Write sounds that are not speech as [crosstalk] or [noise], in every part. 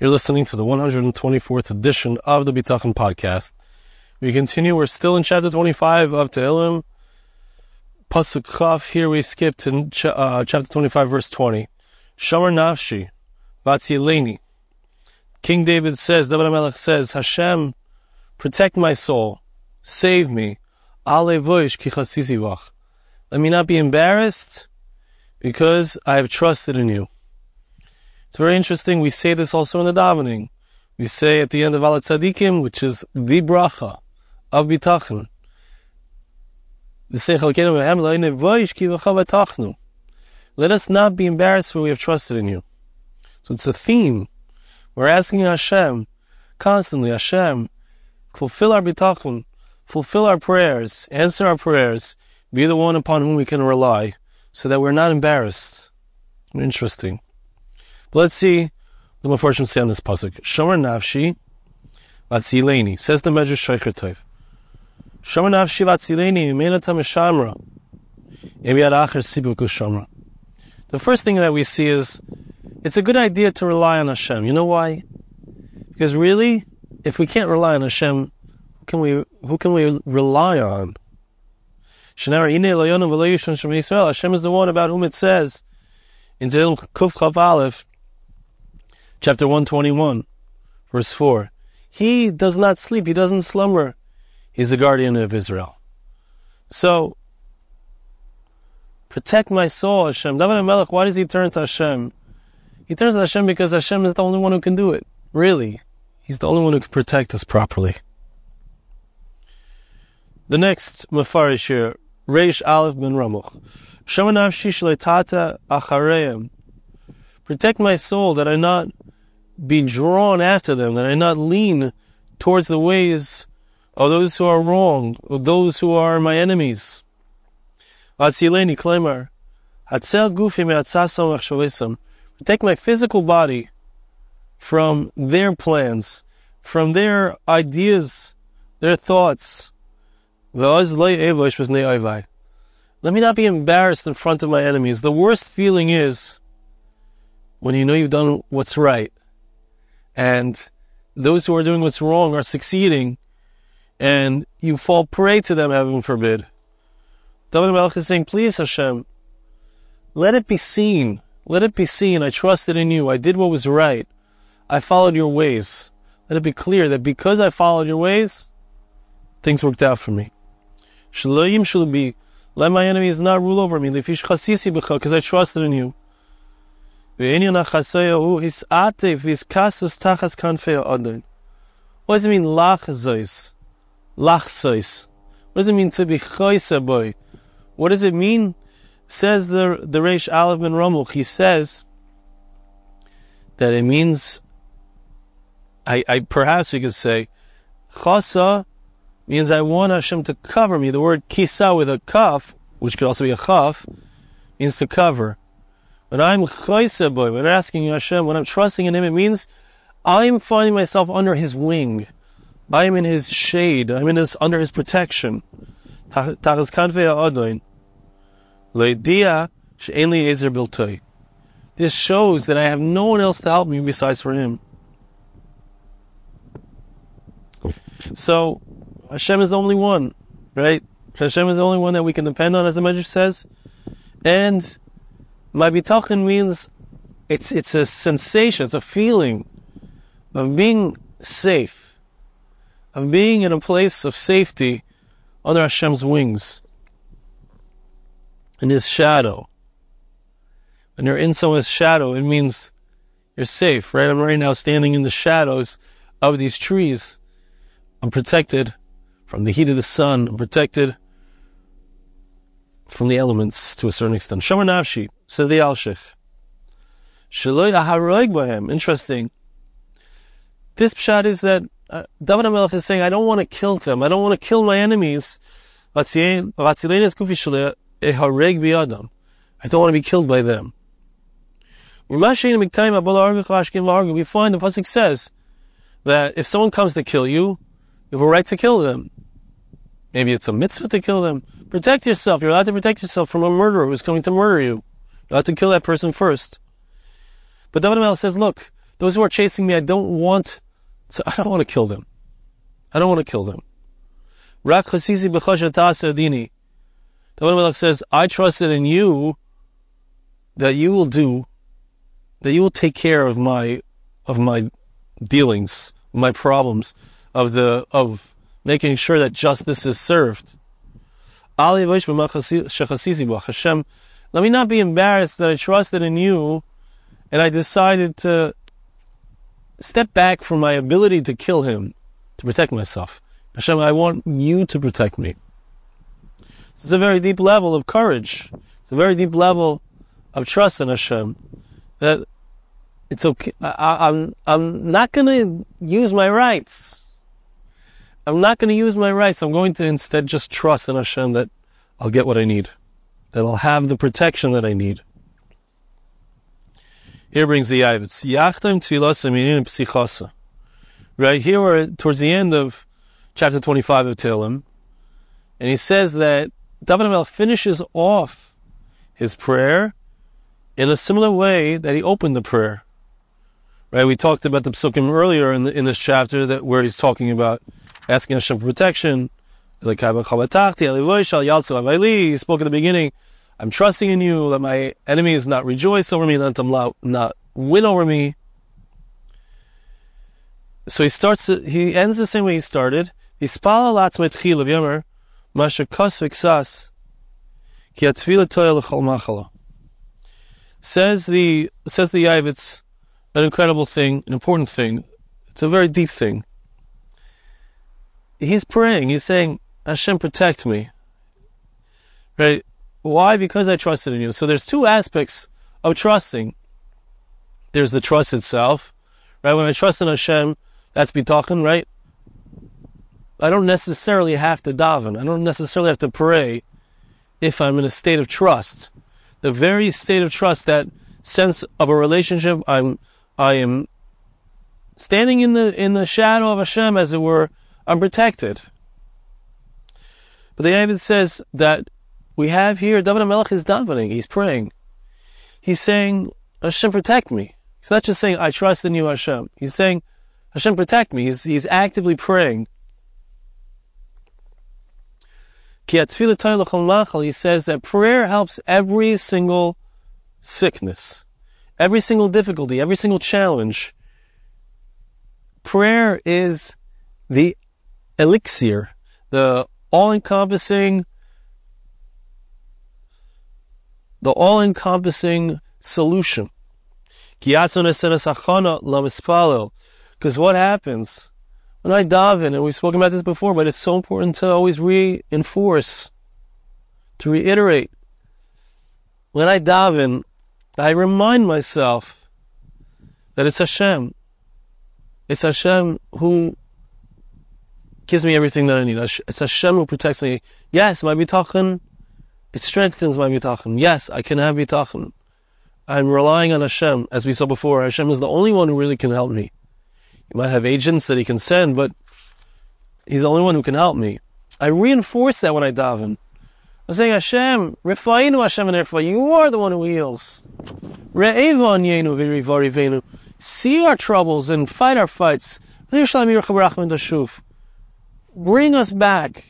You're listening to the 124th edition of the Bitachon podcast. We continue. We're still in chapter 25 of Tehillim. Pasuk Chaf. Here we skip to uh, chapter 25, verse 20. Shamar Nafshi, Vatzileni. King David says, David Melech says, Hashem, protect my soul, save me. Ale voish kichasizivach. Let me not be embarrassed because I have trusted in you. It's very interesting. We say this also in the davening. We say at the end of Al Tzadikim, which is the bracha of bitachon. Let us not be embarrassed for we have trusted in you. So it's a theme. We're asking Hashem constantly, Hashem, fulfill our bitachon, fulfill our prayers, answer our prayers, be the one upon whom we can rely, so that we're not embarrassed. Interesting. But let's see the Mefarshim say on this pasuk. Shomer nafshi vatzileni says the Medrash Sheicher Tov. Shomer nafshi vatzileni imenatam shamra. The first thing that we see is it's a good idea to rely on Hashem. You know why? Because really, if we can't rely on Hashem, who can we who can we rely on? Hashem is the one about whom it says in Tehillim Kuf Chaf Aleph, chapter 121, verse 4. He does not sleep, he doesn't slumber. He's the guardian of Israel. So, protect my soul, Hashem. David Melech, why does he turn to Hashem? He turns to Hashem because Hashem is the only one who can do it. Really. He's the only one who can protect us properly. The next Mefarish here, Reish Aleph ben Ramuch. achareim. Protect my soul that I not be drawn after them, that I not lean towards the ways of those who are wrong, of those who are my enemies. Atzileni Klemar. Hatzel gufi me'atzasam. Protect my physical body from their plans, from their ideas, their thoughts. Let me not be embarrassed in front of my enemies. The worst feeling is when you know you've done what's right and those who are doing what's wrong are succeeding and you fall prey to them, heaven forbid. David Melech is saying, please Hashem, let it be seen. Let it be seen. I trusted in you. I did what was right. I followed your ways. Let it be clear that because I followed your ways, things worked out for me. Shaloyim shall be. Let my enemies not rule over me. Because I trusted in you. What does it mean, lachzois? Lachzois. What does it mean to be choyse boy? What does it mean? Says the the Reish Aleph ben Ramuch. He says that it means. I, I perhaps we could say, chasa means I want Hashem to cover me. The word kisa with a kaf, which could also be a chaf, means to cover. When I'm boy, when I'm asking Hashem, when I'm trusting in Him, it means I'm finding myself under His wing. I'm in His shade. I'm in His under His protection. This shows that I have no one else to help me besides for Him. So, Hashem is the only one, right? Hashem is the only one that we can depend on, as the Medrash says. And my bitachon means it's it's a sensation, it's a feeling of being safe, of being in a place of safety under Hashem's wings, in His shadow. When you're in someone's shadow, it means you're safe, right? I'm right now standing in the shadows of these trees. I'm protected from the heat of the sun. I'm protected from the elements to a certain extent. Shomer Nafshi, says the Alshich. Shaloi Aharoig Bahem. Interesting. This pshat is that uh, David HaMelech is saying, I don't want to kill them. I don't want to kill my enemies. I don't want to be killed by them. We find the Pasuk says that if someone comes to kill you, you have a right to kill them. Maybe it's a mitzvah to kill them. Protect yourself. You're allowed to protect yourself from a murderer who's coming to murder you. You're allowed to kill that person first. But David Mel says, look, Those who are chasing me, I don't want to, I don't want to kill them. I don't want to kill them. Rak adini. The Melech says, I trusted in you that you will do, that you will take care of my, of my dealings, my problems, of the, of making sure that justice is served. Hashem, let me not be embarrassed that I trusted in you and I decided to step back from my ability to kill him to protect myself. Hashem, I want you to protect me. It's a very deep level of courage. It's a very deep level of trust in Hashem that it's okay. I, I'm, I'm not going to use my rights. I'm not going to use my rights. I'm going to instead just trust in Hashem that I'll get what I need, that I'll have the protection that I need. Here brings the Yavitz. Right here we're towards the end of chapter 25 of Tehillim, and he says that David Amel finishes off his prayer in a similar way that he opened the prayer. Right? We talked about the psukim earlier in, the, in this chapter that where he's talking about asking Hashem for protection. He spoke at the beginning, I'm trusting in you, that my enemies not rejoice over me, let them not win over me. So he starts, he ends the same way he started. Says the says the Yavitz, an incredible thing, an important thing. It's a very deep thing. He's praying. He's saying, Hashem, protect me. Right? Why? Because I trusted in you. So there's two aspects of trusting. There's the trust itself, right? When I trust in Hashem, that's bitachon, right? I don't necessarily have to daven. I don't necessarily have to pray if I'm in a state of trust. The very state of trust, that sense of a relationship, I'm, I am standing in the in the shadow of Hashem, as it were. I'm protected. But the David says that we have here David Melech is davening. He's praying. He's saying, Hashem, protect me. He's not just saying, I trust in you, Hashem. He's saying, Hashem, protect me. He's, he's actively praying. He says that prayer helps every single sickness, every single difficulty, every single challenge. Prayer is the elixir, the all-encompassing, the all-encompassing solution. Because what happens when I daven, and we've spoken about this before, but it's so important to always reinforce, to reiterate. When I daven, I remind myself that it's Hashem. It's Hashem who gives me everything that I need. It's Hashem who protects me. Yes, my bitachon, it strengthens my bitachon. Yes, I can have bitachon. I'm relying on Hashem, as we saw before. Hashem is the only one who really can help me. He might have agents that he can send, but he's the only one who can help me. I reinforce that when I daven. I'm saying, Hashem, Refainu Hashem and Refa, you are the one who heals. See our troubles and fight our fights. Bring us back,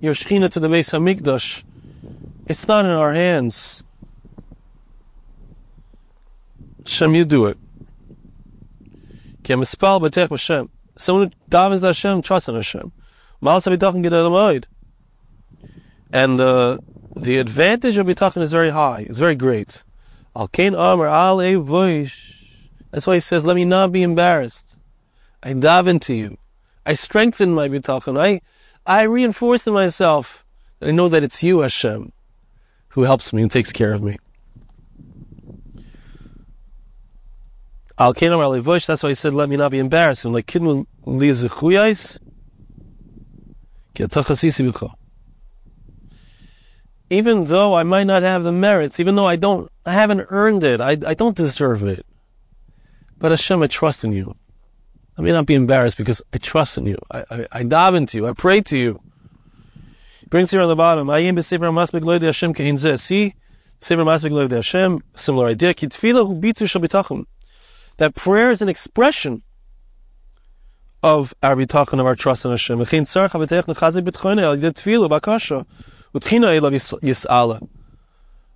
your Shechina, to the Bais HaMikdash. It's not in our hands. Hashem, you do it. Someone who davens Hashem, trusts in Hashem. And the the advantage of bitachon is very high. It's very great. That's why he says, "Let me not be embarrassed. I daven to you. I strengthen my bitachon. I I reinforce in myself that I know that it's you, Hashem, who helps me and takes care of me." Al Kenam that's why he said, let me not be embarrassed. And like even though I might not have the merits, even though I don't, I haven't earned it, I, I don't deserve it. But Hashem, I trust in you. Let me not be embarrassed because I trust in you. I, I, I dive into you. I pray to you. He brings here on the bottom, See? Similar idea. That prayer is an expression of our bitachon, of our trust in Hashem.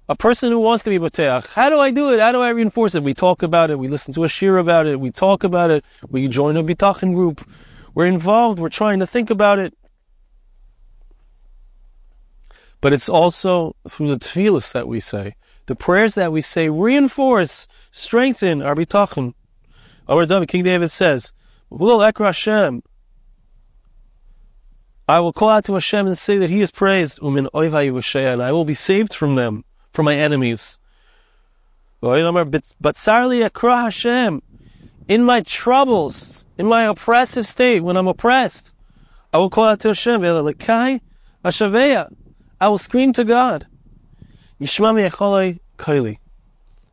A person who wants to be Bateach, how do I do it? How do I reinforce it? We talk about it, we listen to a shir about it, we talk about it, we join a bitachon group, we're involved, we're trying to think about it. But it's also through the tefillahs that we say, the prayers that we say reinforce, strengthen our bitachon. Our David, King David says. I will call out to Hashem and say that He is praised, and I will be saved from them, from my enemies. But sarli akra Hashem, in my troubles, in my oppressive state, when I'm oppressed, I will call out to Hashem, I will scream to God.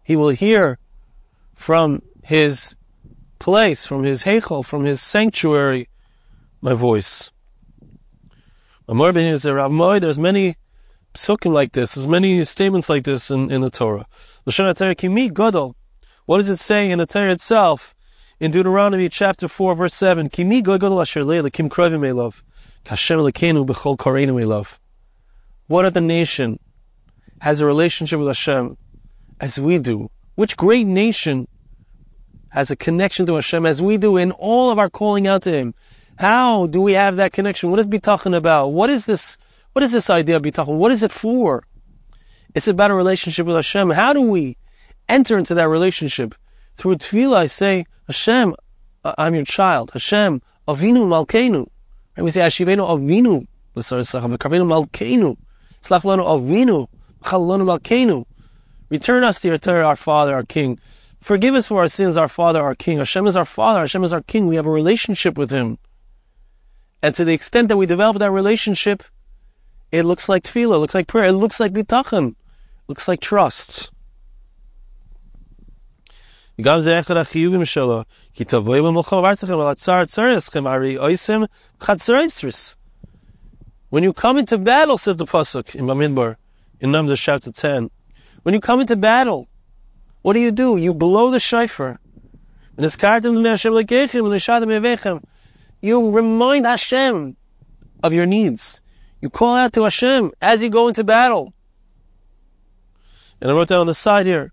He will hear from his place, from his heichal, from his sanctuary, my voice. There's many psukim like this. There's many statements like this in, in the Torah. What does it say in the Torah itself? In Deuteronomy chapter 4, verse 7, Kimi godol asher kim krovim love. Kashem lekenu b'chol korenu love. What other nation has a relationship with Hashem as we do? Which great nation has a connection to Hashem as we do in all of our calling out to Him. How do we have that connection? What is bitachon about? What is this? What is this idea of bitachon? What is it for? It's about a relationship with Hashem. How do we enter into that relationship? Through tefillah, I say, Hashem, uh, I'm your child. Hashem, Avinu Malkeinu. And we say, Ashivenu Avinu. Malkeinu. Slachlanu Avinu. Malkeinu. Return us to your Torah, our Father, our King. Forgive us for our sins, our Father, our King. Hashem is our Father, Hashem is our King. We have a relationship with Him. And to the extent that we develop that relationship, it looks like tefillah, it looks like prayer, it looks like bitachon, it looks like trust. When you come into battle, says the Pasuk in Bamidbar, in Numbers chapter 10, when you come into battle, what do you do? You blow the shofar. You remind Hashem of your needs. You call out to Hashem as you go into battle. And I wrote down on the side here.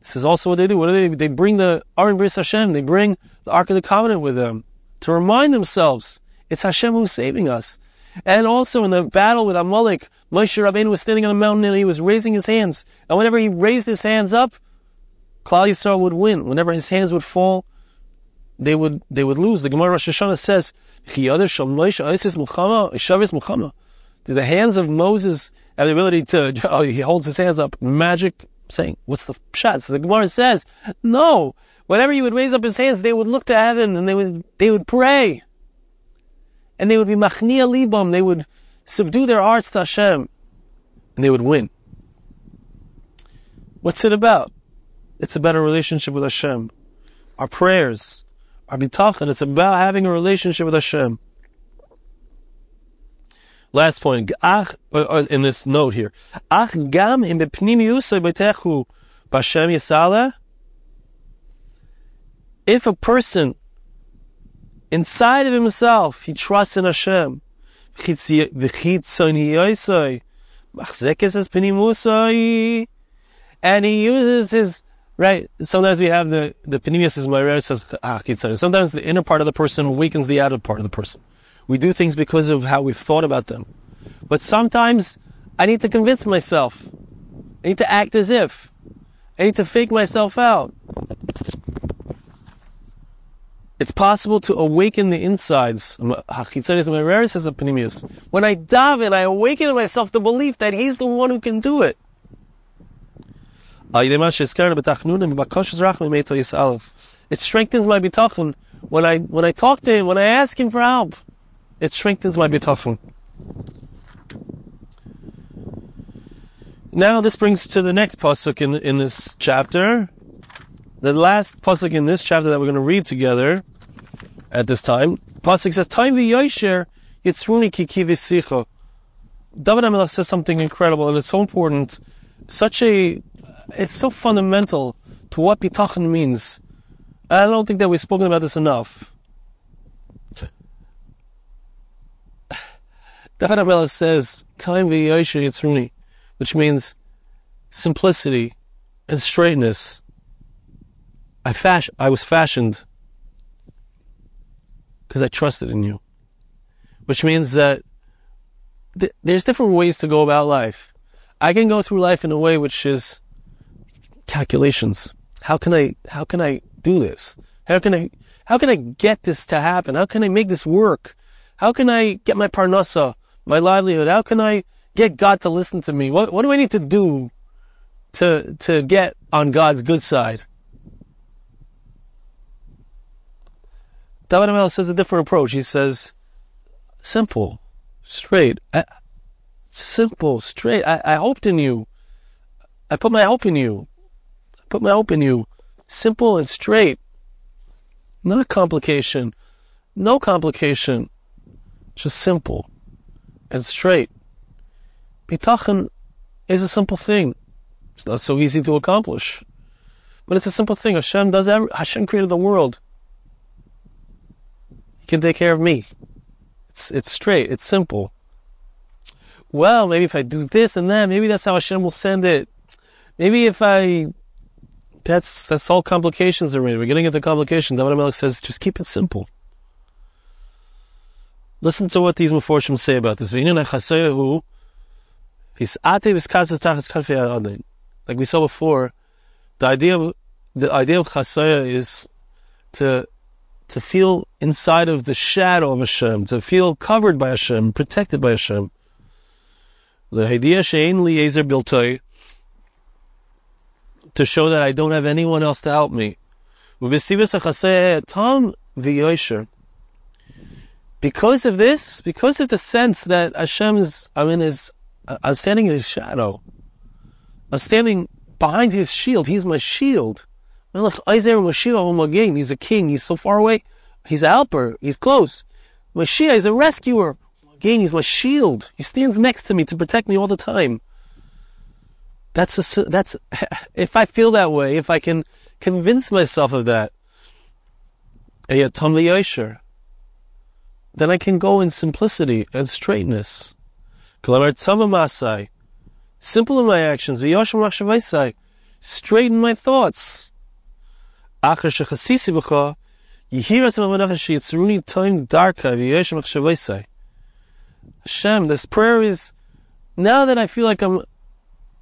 This is also what they do. What do they? They bring the Aron Bris Hashem. They bring the Ark of the Covenant with them to remind themselves it's Hashem who's saving us. And also in the battle with Amalek, Moshe Rabbeinu was standing on a mountain and he was raising his hands. And whenever he raised his hands up, Klal Yisrael would win. Whenever his hands would fall, they would they would lose. The Gemara Rosh Hashanah says, Do the hands of Moses have the ability to? [laughs] Oh, he holds his hands up, magic, saying, "What's the shot?" So the Gemara says, "No. Whenever he would raise up his hands, they would look to heaven and they would they would pray and they would be machnia libam, they would subdue their hearts to Hashem, and they would win. What's it about? It's a better relationship with Hashem. Our prayers, our bitachon, it's about having a relationship with Hashem. Last point, uh, uh, in this note here. Ach gam. If a person inside of himself, he trusts in Hashem. And he uses his, right, sometimes we have the, the Pneumius is my says, ah, sometimes the inner part of the person awakens the outer part of the person. We do things because of how we've thought about them. But sometimes I need to convince myself. I need to act as if. I need to fake myself out. It's possible to awaken the insides. When I daven, I awaken in myself the belief that He's the one who can do it. It strengthens my bitachon when I when I talk to Him, when I ask Him for help. It strengthens my bitachon. Now this brings to the next pasuk in in this chapter, the last pasuk in this chapter that we're going to read together at this time. Pasuk says, "Time v'yosher yitzruni kiki David HaMelech says something incredible, and it's so important. Such a, it's so fundamental to what bitachon means. I don't think that we've spoken about this enough. [sighs] David HaMelech says, Time v'yosher yitzruni, which means simplicity and straightness. I fash- I was fashioned because I trusted in you. Which means that th- there's different ways to go about life. I can go through life in a way which is calculations. How can I, how can I do this? How can I, how can I get this to happen? How can I make this work? How can I get my parnasa, my livelihood? How can I get God to listen to me? What, what do I need to do to, to get on God's good side? David HaMelech says a different approach. He says, simple, straight, I, simple, straight. I, I hoped in you. I put my hope in you. Put my hope in you. Simple and straight. Not complication. No complication. Just simple and straight. Bitachon is a simple thing. It's not so easy to accomplish. But it's a simple thing. Hashem does every, Hashem created the world. He can take care of me. It's it's straight. It's simple. Well, maybe if I do this and that, maybe that's how Hashem will send it. Maybe if I, that's that's all complications already. We're getting into complications. David HaMelech says, just keep it simple. Listen to what these Meforshim say about this. Like we saw before, the idea of the idea of chasaya is to to feel inside of the shadow of Hashem, to feel covered by Hashem, protected by Hashem. To show that I don't have anyone else to help me. Because of this, because of the sense that Hashem is, I'm in his, uh, I'm standing in his shadow. I'm standing behind his shield. He's my shield. He's a king. He's so far away. He's a helper. He's close. Moshia is a rescuer. Again, he's my shield. He stands next to me to protect me all the time. That's a, that's [laughs] if I feel that way, if I can convince myself of that, eh, then I can go in simplicity and straightness. Simple in my actions, straighten my thoughts. Hashem, this prayer is now that I feel like I'm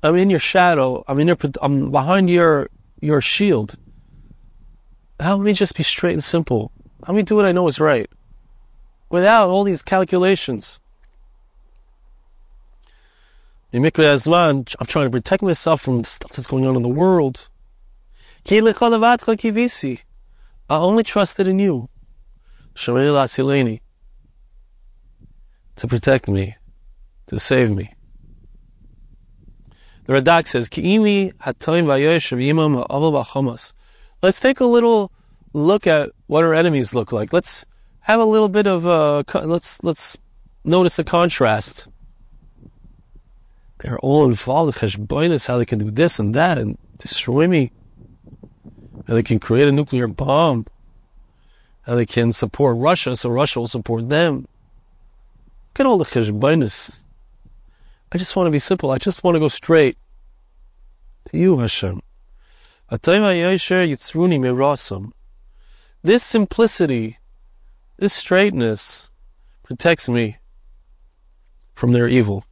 I'm in your shadow, I'm in your I'm behind your your shield. Help me just be straight and simple. Help me do what I know is right. Without all these calculations. I'm trying to protect myself from the stuff that's going on in the world. I only trusted in you. To protect me, to save me. The Radak says, Let's take a little look at what our enemies look like. Let's have a little bit of uh, let's let's notice the contrast. They're all involved in how they can do this and that and destroy me how they can create a nuclear bomb, how they can support Russia, so Russia will support them. Look at all the cheshbainis. I just want to be simple. I just want to go straight to you, Hashem. This simplicity, this straightness protects me from their evil.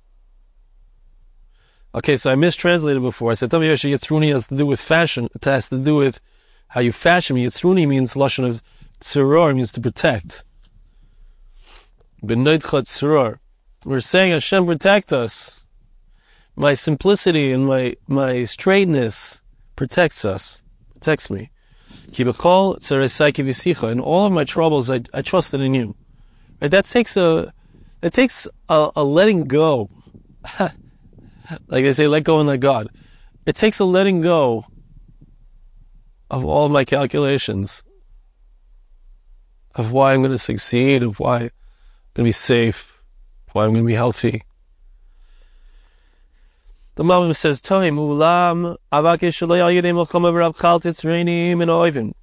Okay, so I mistranslated before. I said Tam Yitzruni has to do with fashion. It has to do with how you fashion me. Yitzruni means lashon of tzuror means to protect. Benoidcha tzuror. We're saying Hashem protect us. My simplicity and my my straightness protects us, protects me. In all of my troubles, I, I trusted in you. Right? That takes a it takes a, a letting go. [laughs] like they say, let go and let God. It takes a letting go of all my calculations of why I'm going to succeed, of why I'm going to be safe, why I'm going to be healthy. The Malbim says, Toim, ulam, avakish and.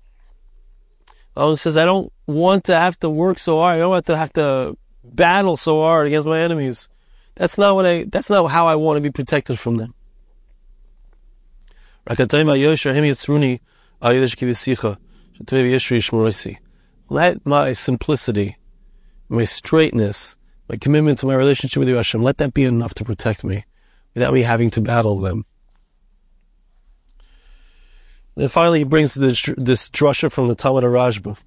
Malbim says, I don't want to have to work so hard. I don't want to have to battle so hard against my enemies. That's not what I, that's not how I want to be protected from them. Let my simplicity, my straightness, my commitment to my relationship with you, Hashem, let that be enough to protect me without me having to battle them. Then finally, he brings this, this drasha from the Talmud of.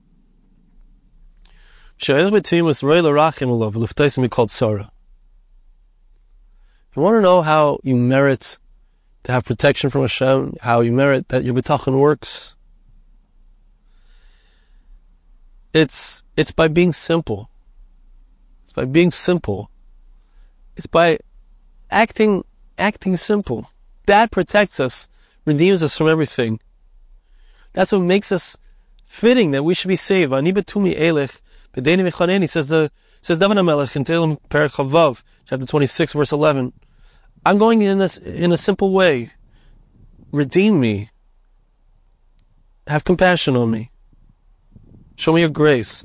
If you want to know how you merit to have protection from Hashem, how you merit that your bitachon works, it's it's by being simple. It's by being simple. It's by acting acting simple. That protects us, redeems us from everything. That's what makes us fitting that we should be saved. Ani betumi elech b'deini v'chaneni says the says David HaMelech in Tehillim chapter 26, verse 11. I'm going in a, in a simple way. Redeem me. Have compassion on me. Show me your grace.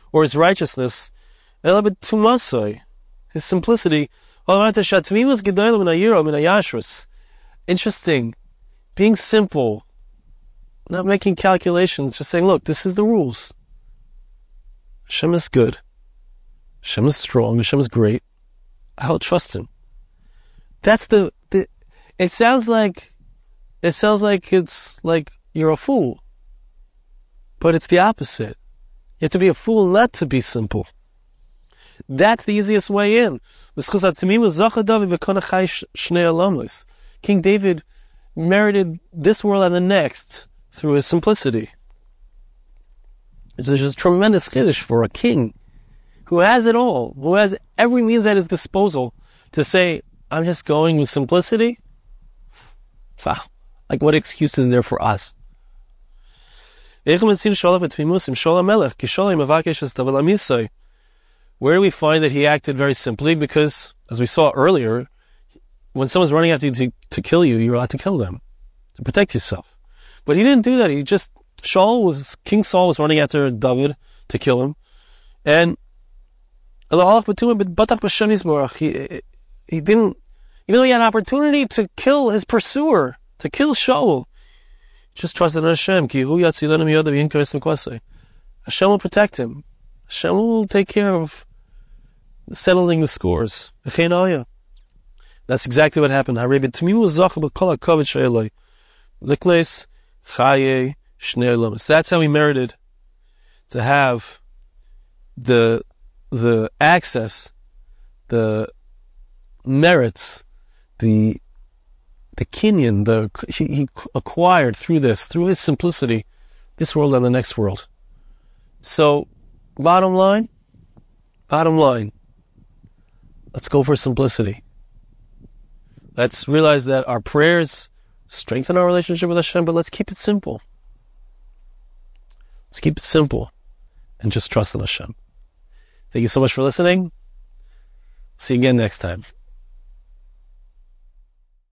or his righteousness. His simplicity. Interesting. Being simple. Not making calculations, just saying, look, this is the rules. Hashem is good. Hashem is strong. Hashem is great. I'll trust him. That's the, the it sounds like it sounds like it's like you're a fool. But it's the opposite. You have to be a fool not to be simple. That's the easiest way in. King David merited this world and the next through his simplicity. It's just tremendous chiddush for a king who has it all, who has every means at his disposal to say, I'm just going with simplicity. Wow. Like, what excuse is there for us? Where do we find that he acted very simply? Because, as we saw earlier, when someone's running after you to, to kill you, you're allowed to kill them, to protect yourself. But he didn't do that. He just, Shaul was, King Saul was running after David to kill him. And he, he didn't even though he had an opportunity to kill his pursuer, to kill Shaul, just trusted in Hashem. Hashem will protect him. Hashem will take care of settling the scores. That's exactly what happened. That's how he merited to have the the access, the merits the the kinyan, the he, he acquired through this, through his simplicity, this world and the next world. So, bottom line, bottom line, let's go for simplicity. Let's realize that our prayers strengthen our relationship with Hashem, but let's keep it simple. Let's keep it simple and just trust in Hashem. Thank you so much for listening. See you again next time.